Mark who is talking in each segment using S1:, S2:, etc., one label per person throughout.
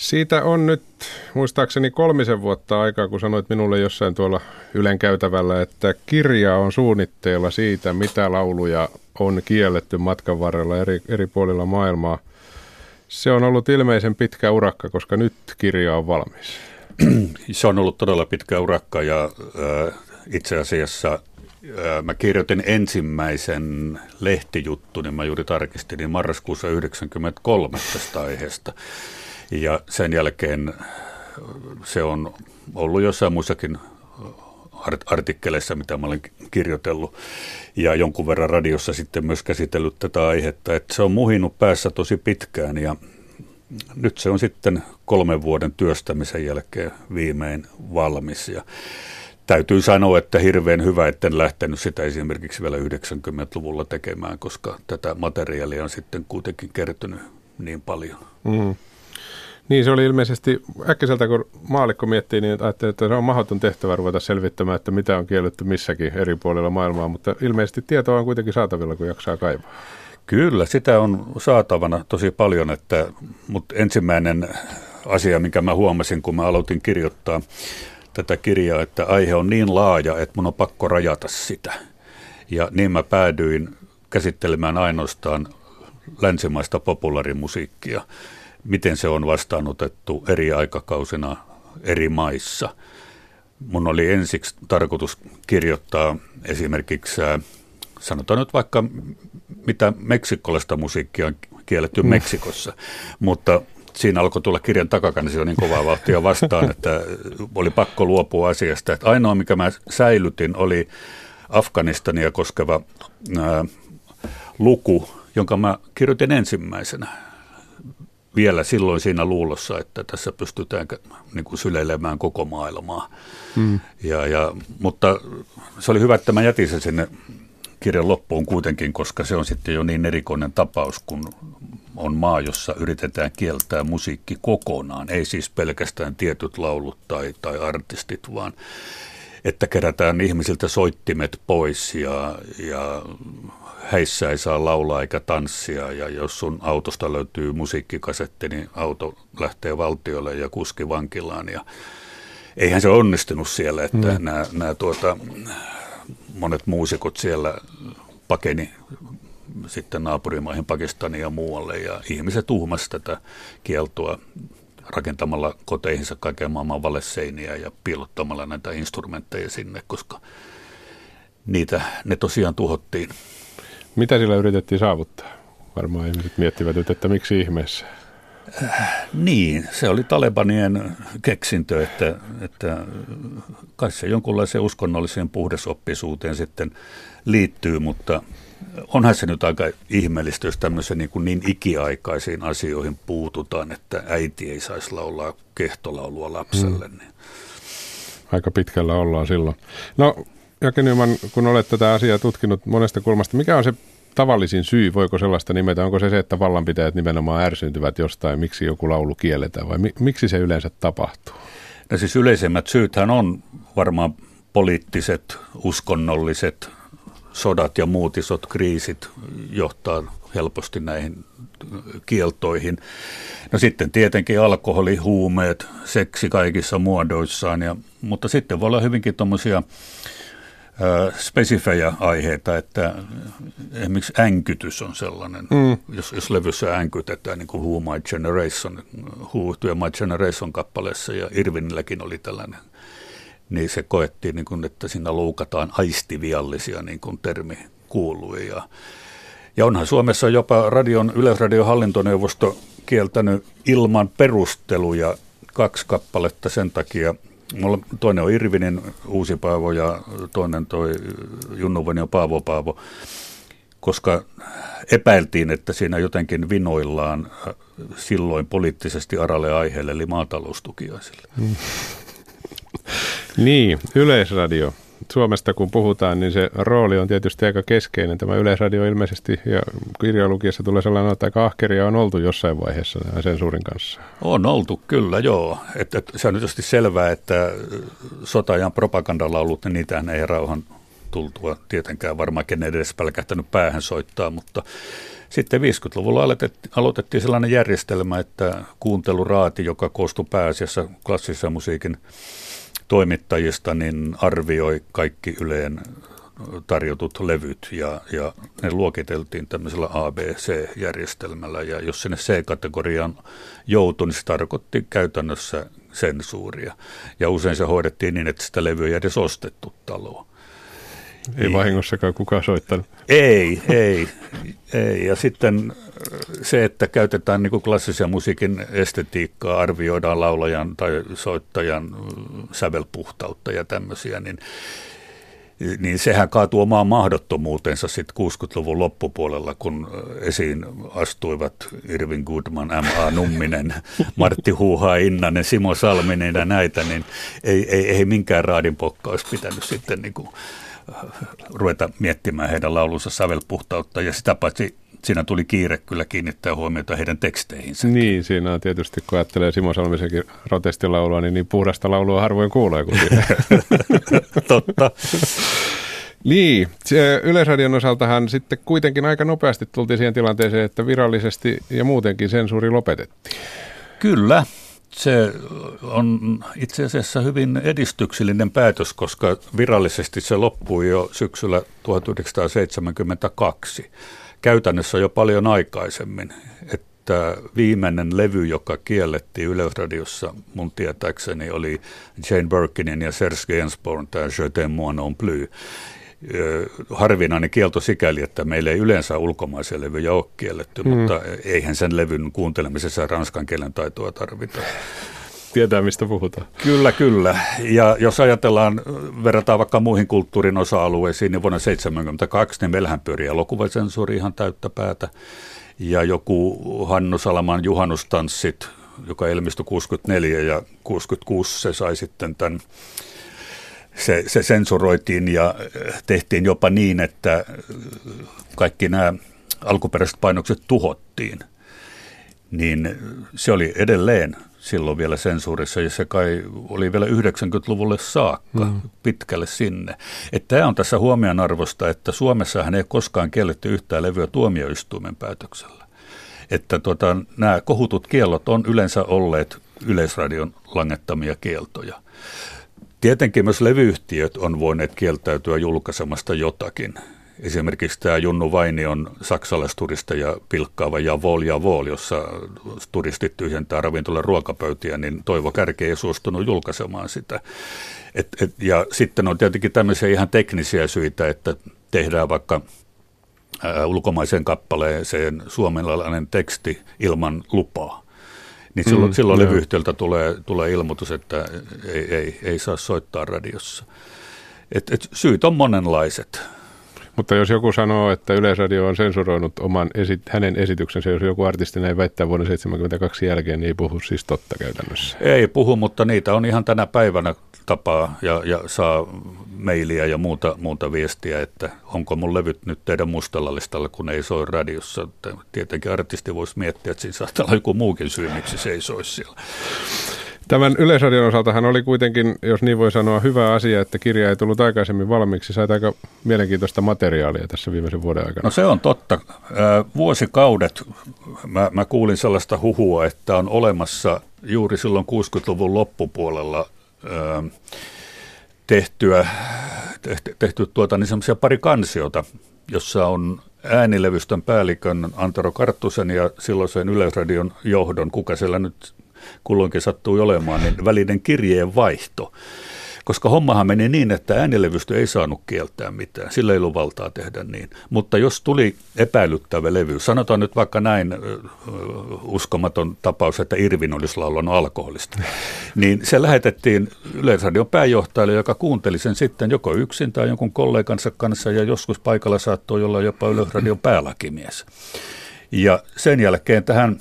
S1: Siitä on nyt muistaakseni kolmisen vuotta aikaa, kun sanoit minulle jossain tuolla Ylen käytävällä, että kirja on suunnitteilla siitä, mitä lauluja on kielletty matkan varrella eri, eri puolilla maailmaa. Se on ollut ilmeisen pitkä urakka, koska nyt kirja on valmis.
S2: Se on ollut todella pitkä urakka ja äh, itse asiassa äh, mä kirjoitin ensimmäisen lehtijuttu, niin mä juuri tarkistin, niin marraskuussa 1993 tästä aiheesta. Ja sen jälkeen se on ollut jossain muissakin artikkeleissa, mitä mä olen kirjoitellut, ja jonkun verran radiossa sitten myös käsitellyt tätä aihetta, että se on muhinut päässä tosi pitkään, ja nyt se on sitten kolmen vuoden työstämisen jälkeen viimein valmis, ja täytyy sanoa, että hirveän hyvä, etten lähtenyt sitä esimerkiksi vielä 90-luvulla tekemään, koska tätä materiaalia on sitten kuitenkin kertynyt niin paljon. Mm.
S1: Niin, se oli ilmeisesti äkkiseltä, kun maalikko miettii, niin ajattelin, että se on mahdoton tehtävä ruveta selvittämään, että mitä on kielletty missäkin eri puolilla maailmaa, mutta ilmeisesti tietoa on kuitenkin saatavilla, kun jaksaa kaivaa.
S2: Kyllä, sitä on saatavana tosi paljon, että, mutta ensimmäinen asia, mikä mä huomasin, kun mä aloitin kirjoittaa tätä kirjaa, että aihe on niin laaja, että mun on pakko rajata sitä. Ja niin mä päädyin käsittelemään ainoastaan länsimaista populaarimusiikkia miten se on vastaanotettu eri aikakausina eri maissa. Mun oli ensiksi tarkoitus kirjoittaa esimerkiksi, sanotaan nyt vaikka mitä meksikolaista musiikkia on kielletty mm. Meksikossa, mutta siinä alkoi tulla kirjan takakannessa niin kovaa vauhtia vastaan, että oli pakko luopua asiasta. Että ainoa, mikä mä säilytin, oli Afganistania koskeva ää, luku, jonka mä kirjoitin ensimmäisenä vielä silloin siinä luulossa, että tässä pystytään niin kuin syleilemään koko maailmaa. Mm. Ja, ja, mutta se oli hyvä, että mä jätin sen sinne kirjan loppuun kuitenkin, koska se on sitten jo niin erikoinen tapaus, kun on maa, jossa yritetään kieltää musiikki kokonaan. Ei siis pelkästään tietyt laulut tai, tai artistit, vaan että kerätään ihmisiltä soittimet pois ja, ja häissä ei saa laulaa eikä tanssia. Ja jos sun autosta löytyy musiikkikasetti, niin auto lähtee valtiolle ja kuski vankilaan. Ja eihän se onnistunut siellä, että mm. nämä, nämä tuota, monet muusikot siellä pakeni sitten naapurimaihin Pakistaniin ja muualle. Ja ihmiset uhmas tätä kieltoa rakentamalla koteihinsa kaiken maailman valeseiniä ja piilottamalla näitä instrumentteja sinne, koska niitä, ne tosiaan tuhottiin.
S1: Mitä sillä yritettiin saavuttaa? Varmaan ihmiset miettivät että miksi ihmeessä?
S2: Äh, niin, se oli Talebanien keksintö, että, että kai se jonkunlaiseen uskonnolliseen puhdasoppisuuteen sitten liittyy, mutta onhan se nyt aika ihmeellistä, jos tämmöisen niin, kuin niin ikiaikaisiin asioihin puututaan, että äiti ei saisi laulaa kehtolaulua lapselle. Mm. Niin.
S1: Aika pitkällä ollaan silloin. No Jake Nyman, kun olet tätä asiaa tutkinut monesta kulmasta, mikä on se tavallisin syy, voiko sellaista nimetä? Onko se se, että vallanpitäjät nimenomaan ärsyyntyvät jostain, miksi joku laulu kielletään vai mi- miksi se yleensä tapahtuu?
S2: No siis yleisemmät syythän on varmaan poliittiset, uskonnolliset, sodat ja muut isot kriisit johtaa helposti näihin kieltoihin. No sitten tietenkin alkoholi, huumeet, seksi kaikissa muodoissaan, ja, mutta sitten voi olla hyvinkin tuommoisia spesifejä aiheita, että esimerkiksi änkytys on sellainen, mm. jos, jos levyssä änkytetään, niin kuin Who My Generation, Who to My Generation kappaleessa, ja Irvinilläkin oli tällainen, niin se koettiin, niin kuin, että siinä loukataan aistiviallisia, niin kuin termi kuului. Ja, ja onhan Suomessa jopa radion, Yleisradion hallintoneuvosto kieltänyt ilman perusteluja kaksi kappaletta sen takia, Mulla toinen on Irvinin Uusi Paavo ja toinen toi Junnuven Paavo Paavo, koska epäiltiin, että siinä jotenkin vinoillaan äh, silloin poliittisesti aralle aiheelle, eli maataloustukiaisille. Mm.
S1: Niin, Yleisradio. Suomesta kun puhutaan, niin se rooli on tietysti aika keskeinen. Tämä Yleisradio ilmeisesti ja kirjalukiessa tulee sellainen, että aika ahkeria on oltu jossain vaiheessa sen suurin kanssa.
S2: On oltu, kyllä joo. Et, et, se on tietysti selvää, että sotaajan propagandalaulut, niin niitä ei rauhan tultua tietenkään varmaan kenen edes pälkähtänyt päähän soittaa, mutta Sitten 50-luvulla aloitettiin, aloitettiin sellainen järjestelmä, että kuunteluraati, joka koostui pääasiassa klassisen musiikin toimittajista, niin arvioi kaikki Yleen tarjotut levyt ja, ja ne luokiteltiin tämmöisellä ABC-järjestelmällä ja jos sinne C-kategoriaan joutui, niin se tarkoitti käytännössä sensuuria. Ja usein se hoidettiin niin, että sitä levyä ei edes ostettu taloon.
S1: Ei vahingossakaan kukaan soittanut.
S2: Ei, ei, ei. Ja sitten se, että käytetään niin klassisen musiikin estetiikkaa, arvioidaan laulajan tai soittajan sävelpuhtautta ja tämmöisiä, niin niin sehän kaatuu omaan mahdottomuutensa sitten 60-luvun loppupuolella, kun esiin astuivat Irvin Goodman, M.A. Numminen, Martti Huuhaa Innanen, Simo Salminen ja näitä, niin ei, ei, ei minkään raadinpokka olisi pitänyt sitten niin kuin ruveta miettimään heidän laulunsa sävelpuhtautta ja sitä paitsi siinä tuli kiire kyllä kiinnittää huomiota heidän teksteihinsä.
S1: Niin, siinä on tietysti, kun ajattelee Simo Salmisenkin protestilaulua, niin, niin puhdasta laulua harvoin kuulee kuin
S2: Totta.
S1: Niin, Yleisradion osaltahan sitten kuitenkin aika nopeasti tultiin siihen tilanteeseen, että virallisesti ja muutenkin sensuuri lopetettiin.
S2: Kyllä, se on itse asiassa hyvin edistyksellinen päätös, koska virallisesti se loppui jo syksyllä 1972 käytännössä jo paljon aikaisemmin. Että viimeinen levy, joka kiellettiin Yleisradiossa mun tietääkseni, oli Jane Birkinin ja Serge Gainsbourg, tämä Je t'aime non plus harvinainen kielto sikäli, että meillä ei yleensä ulkomaisia levyjä ole kielletty, mm. mutta eihän sen levyn kuuntelemisessa ranskan kielen taitoa tarvita
S1: tietää, mistä puhutaan.
S2: Kyllä, kyllä. Ja jos ajatellaan, verrataan vaikka muihin kulttuurin osa-alueisiin, niin vuonna 1972 niin meillähän pyörii elokuvasensuuri ihan täyttä päätä. Ja joku Hannu Salaman juhannustanssit, joka ilmestyi 64 ja 66 se sai sitten tämän se, se sensuroitiin ja tehtiin jopa niin, että kaikki nämä alkuperäiset painokset tuhottiin. Niin se oli edelleen silloin vielä sensuurissa, ja se kai oli vielä 90-luvulle saakka, mm. pitkälle sinne. Että tämä on tässä huomionarvosta, että Suomessahan ei koskaan kielletty yhtään levyä tuomioistuimen päätöksellä. Että tota, nämä kohutut kiellot on yleensä olleet Yleisradion langettamia kieltoja. Tietenkin myös levyyhtiöt on voineet kieltäytyä julkaisemasta jotakin – Esimerkiksi tämä Junnu Vainion saksalaisturisteja pilkkaava Javol Javol, jossa turistit tyhjentää ravintolan ruokapöytiä, niin Toivo Kärki ei suostunut julkaisemaan sitä. Et, et, ja sitten on tietenkin tämmöisiä ihan teknisiä syitä, että tehdään vaikka ää, ulkomaiseen kappaleeseen suomalainen teksti ilman lupaa. Niin silloin, mm, silloin levyyhtiöltä tulee, tulee ilmoitus, että ei, ei, ei saa soittaa radiossa. Et, et syyt on monenlaiset.
S1: Mutta jos joku sanoo, että Yleisradio on sensuroinut oman esi- hänen esityksensä, jos joku artisti näin väittää vuonna 1972 jälkeen, niin ei puhu siis totta käytännössä.
S2: Ei puhu, mutta niitä on ihan tänä päivänä tapaa ja, ja saa mailia ja muuta, muuta viestiä, että onko mun levyt nyt teidän mustalla listalla, kun ei soi radiossa. Tietenkin artisti voisi miettiä, että siinä saattaa olla joku muukin syy, miksi se ei soi siellä.
S1: Tämän Yleisradion osaltahan oli kuitenkin, jos niin voi sanoa, hyvä asia, että kirja ei tullut aikaisemmin valmiiksi. Sait aika mielenkiintoista materiaalia tässä viimeisen vuoden aikana.
S2: No se on totta. Vuosikaudet mä, mä kuulin sellaista huhua, että on olemassa juuri silloin 60-luvun loppupuolella tehtyä, tehty, tehty tuota, niin semmoisia pari kansiota, jossa on äänilevystön päällikön Antero Karttusen ja silloisen Yleisradion johdon, kuka siellä nyt kulloinkin sattui olemaan, niin välinen kirjeen vaihto. Koska hommahan meni niin, että äänilevystö ei saanut kieltää mitään, sillä ei ollut valtaa tehdä niin. Mutta jos tuli epäilyttävä levy, sanotaan nyt vaikka näin uskomaton tapaus, että Irvin olisi laulannut alkoholista, niin se lähetettiin Yleisradion pääjohtajalle, joka kuunteli sen sitten joko yksin tai jonkun kollegansa kanssa, ja joskus paikalla saattoi olla jopa Yleisradion päälakimies. Ja sen jälkeen tähän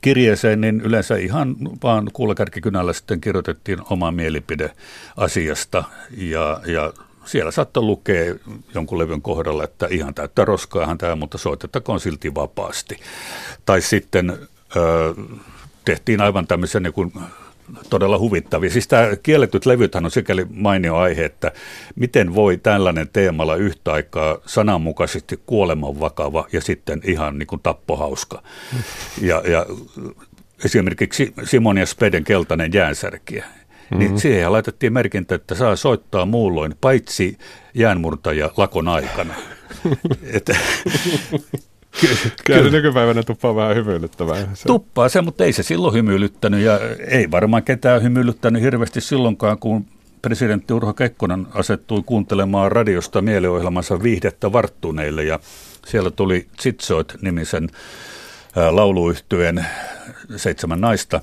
S2: kirjeeseen, niin yleensä ihan vaan kuulakärkikynällä sitten kirjoitettiin oma mielipide asiasta ja, ja siellä saattoi lukea jonkun levyn kohdalla, että ihan täyttä roskaahan tämä, mutta soitettakoon silti vapaasti. Tai sitten ö, tehtiin aivan tämmöisen niin kuin todella huvittavia. Siis tämä kielletyt levythän on sikäli mainio aihe, että miten voi tällainen teemalla yhtä aikaa sananmukaisesti kuoleman vakava ja sitten ihan niin kuin tappohauska. Ja, ja esimerkiksi Simon ja Speden keltainen jäänsärkiä. Niin mm-hmm. Niin siihen laitettiin merkintä, että saa soittaa muulloin, paitsi jäänmurtaja lakon aikana.
S1: että, Kyllä se nykypäivänä tuppaa vähän hymyilyttävää.
S2: Se. Tuppaa se, mutta ei se silloin hymyilyttänyt ja ei varmaan ketään hymyilyttänyt hirveästi silloinkaan, kun presidentti Urho Kekkonen asettui kuuntelemaan radiosta mielenohjelmansa viihdettä varttuneille ja siellä tuli Tsitsoit-nimisen lauluyhtyeen seitsemän naista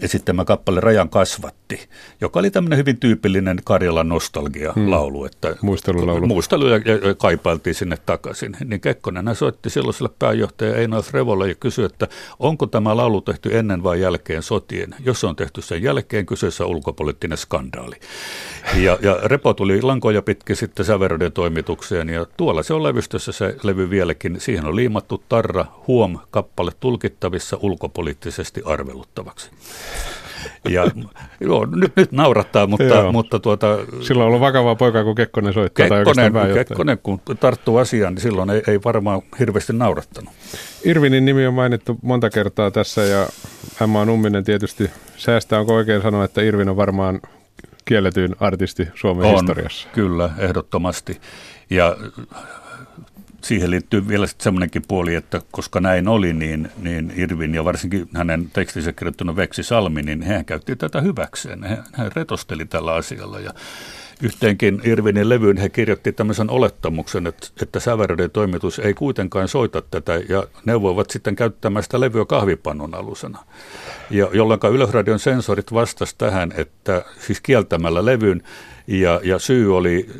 S2: esittämä kappale Rajan kasvatti, joka oli tämmöinen hyvin tyypillinen Karjalan nostalgia-laulu. Hmm. Että
S1: Muistelulaulu.
S2: Muistelu ja, ja kaipailtiin sinne takaisin. Niin Kekkonen soitti silloiselle pääjohtaja Einar Revolle ja kysyi, että onko tämä laulu tehty ennen vai jälkeen sotien. Jos se on tehty sen jälkeen, kyseessä on ulkopoliittinen skandaali. Ja, ja Repo tuli lankoja pitkin sitten Säveroiden toimitukseen ja tuolla se on levystössä se levy vieläkin. Siihen on liimattu Tarra Huom kappale tulkittavissa ulkopoliittisesti arveluttavaksi. Ja joo, nyt, nyt naurattaa, mutta, mutta tuota...
S1: Silloin on ollut vakavaa poikaa, kun Kekkonen soittaa.
S2: Kekkonen, Kekkonen kun tarttuu asiaan, niin silloin ei, ei varmaan hirveästi naurattanut.
S1: Irvinin nimi on mainittu monta kertaa tässä ja Emma Numminen tietysti säästää. Onko oikein sanoa, että Irvin on varmaan kielletyin artisti Suomen
S2: on,
S1: historiassa?
S2: kyllä, ehdottomasti. Ja siihen liittyy vielä semmoinenkin puoli, että koska näin oli, niin, niin Irvin ja varsinkin hänen tekstinsä kirjoittanut Veksi Salmi, niin hän käytti tätä hyväkseen. Hän, hän retosteli tällä asialla ja yhteenkin Irvinin levyyn he kirjoitti tämmöisen olettamuksen, että, että Säväröiden toimitus ei kuitenkaan soita tätä ja neuvoivat sitten käyttämään sitä levyä kahvipannun alusena. Ja jolloin Yleisradion sensorit vastasivat tähän, että siis kieltämällä levyn ja, ja syy oli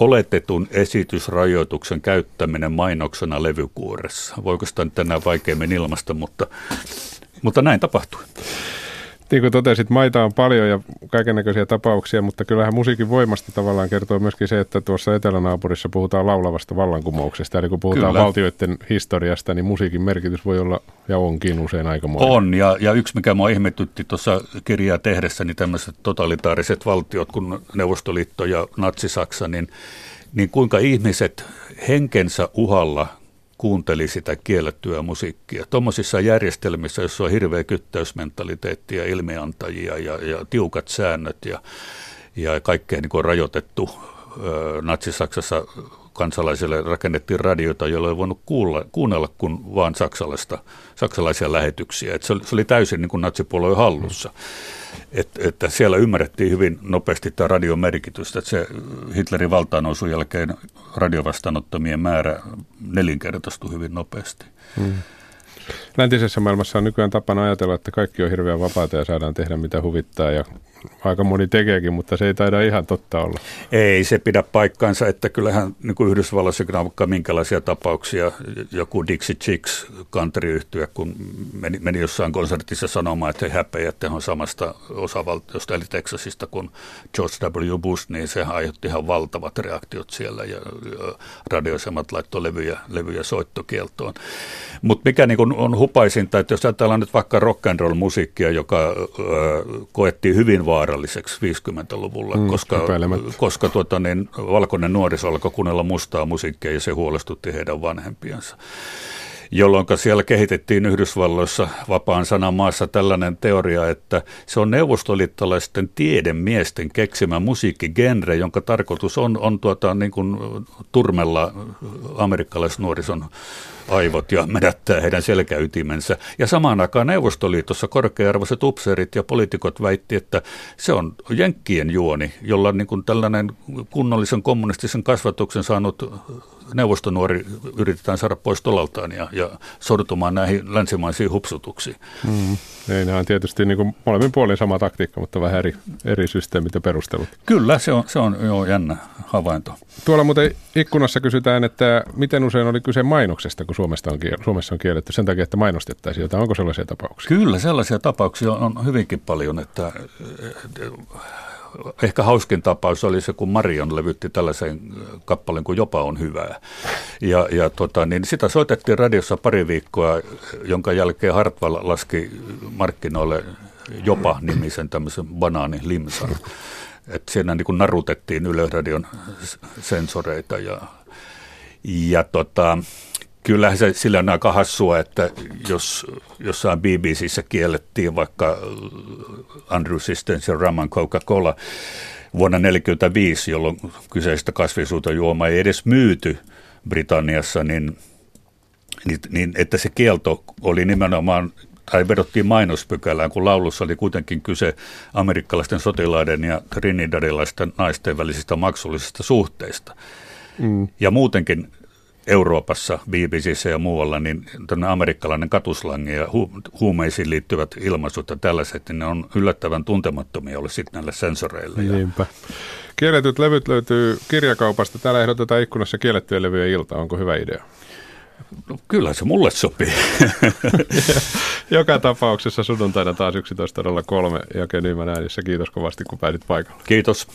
S2: oletetun esitysrajoituksen käyttäminen mainoksena levykuoressa. Voiko sitä enää vaikeammin ilmasta, mutta, mutta näin tapahtui.
S1: Niin kuin totesit, maita on paljon ja kaikenlaisia tapauksia, mutta kyllähän musiikin voimasta tavallaan kertoo myöskin se, että tuossa etelänaapurissa puhutaan laulavasta vallankumouksesta. Eli kun puhutaan Kyllä. valtioiden historiasta, niin musiikin merkitys voi olla ja onkin usein aika moni.
S2: On, ja, ja yksi mikä mua ihmetytti tuossa kirjaa tehdessä, niin tämmöiset totalitaariset valtiot kuin Neuvostoliitto ja Natsi-Saksa, niin, niin kuinka ihmiset henkensä uhalla kuunteli sitä kiellettyä musiikkia. Tuommoisissa järjestelmissä, joissa on hirveä kyttäysmentaliteetti ja ilmiantajia ja, ja tiukat säännöt ja, ja kaikkea niin rajoitettu. Natsi-Saksassa kansalaisille rakennettiin radioita, joilla ei voinut kuulla, kuunnella kuin vain saksalaista, saksalaisia lähetyksiä. Et se, oli, se oli täysin niin kuin natsipuolueen hallussa. Et, että siellä ymmärrettiin hyvin nopeasti tämä radion merkitystä, että se Hitlerin valtaannousun jälkeen radiovastaanottamien määrä nelinkertaistui hyvin nopeasti. Hmm.
S1: Läntisessä maailmassa on nykyään tapana ajatella, että kaikki on hirveän vapaata ja saadaan tehdä mitä huvittaa ja aika moni tekeekin, mutta se ei taida ihan totta olla.
S2: Ei se pidä paikkaansa, että kyllähän niin kuin Yhdysvalloissa vaikka minkälaisia tapauksia, joku Dixie Chicks country kun meni, meni jossain konsertissa sanomaan, että he häpeä, että he on samasta osavaltiosta, eli Texasista kuin George W. Bush, niin se aiheutti ihan valtavat reaktiot siellä ja radioasemat laittoi levyjä, levyjä soittokieltoon. Mutta mikä niin on hupaisinta, että jos ajatellaan nyt vaikka rock and roll musiikkia, joka äh, koettiin hyvin vaaralliseksi 50-luvulla, mm, koska, koska tuota, niin, valkoinen nuoriso alkoi kuunnella mustaa musiikkia ja se huolestutti heidän vanhempiansa jolloin siellä kehitettiin Yhdysvalloissa vapaan sanan maassa tällainen teoria, että se on neuvostoliittolaisten tiedemiesten keksimä musiikkigenre, jonka tarkoitus on, on tuota, niin kuin turmella amerikkalaisnuorison aivot ja medättää heidän selkäytimensä. Ja samaan aikaan Neuvostoliitossa korkearvoiset upseerit ja poliitikot väitti, että se on jenkkien juoni, jolla niin kuin tällainen kunnollisen kommunistisen kasvatuksen saanut neuvostonuori yritetään saada pois tolaltaan ja, ja sortumaan näihin länsimaisiin hupsutuksiin. Mm.
S1: Ei, nämä on tietysti niin kuin molemmin puolin sama taktiikka, mutta vähän eri, eri systeemit ja perustelut.
S2: Kyllä, se on, se on jo jännä havainto.
S1: Tuolla muuten ikkunassa kysytään, että miten usein oli kyse mainoksesta, kun Suomesta on, Suomessa on kielletty sen takia, että mainostettaisiin jotain. Onko sellaisia tapauksia?
S2: Kyllä, sellaisia tapauksia on hyvinkin paljon, että ehkä hauskin tapaus oli se, kun Marion levytti tällaisen kappaleen kuin Jopa on hyvää. Ja, ja tota, niin sitä soitettiin radiossa pari viikkoa, jonka jälkeen Hartwell laski markkinoille jopa nimisen tämmöisen banaanilimsan. Että siinä niin kuin narutettiin Yleisradion sensoreita ja, ja tota, kyllähän se sillä on aika hassua, että jos jossain BBCissä kiellettiin vaikka Andrew Sistens ja Raman Coca-Cola vuonna 1945, jolloin kyseistä kasvisuutajuomaa ei edes myyty Britanniassa, niin, niin, niin että se kielto oli nimenomaan tai vedottiin mainospykälään, kun laulussa oli kuitenkin kyse amerikkalaisten sotilaiden ja trinidadilaisten naisten välisistä maksullisista suhteista. Mm. Ja muutenkin Euroopassa, BBCissä ja muualla, niin amerikkalainen katuslangi ja hu- huumeisiin liittyvät ilmaisut ja tällaiset, niin ne on yllättävän tuntemattomia olla sitten näille sensoreille.
S1: Niinpä. Kielletyt levyt löytyy kirjakaupasta. Täällä ehdotetaan ikkunassa kiellettyjen levyjen ilta. Onko hyvä idea?
S2: No, kyllä se mulle sopii.
S1: Joka tapauksessa sunnuntaina taas 11.03 ja Kenymän äänissä. Kiitos kovasti, kun pääsit paikalle.
S2: Kiitos.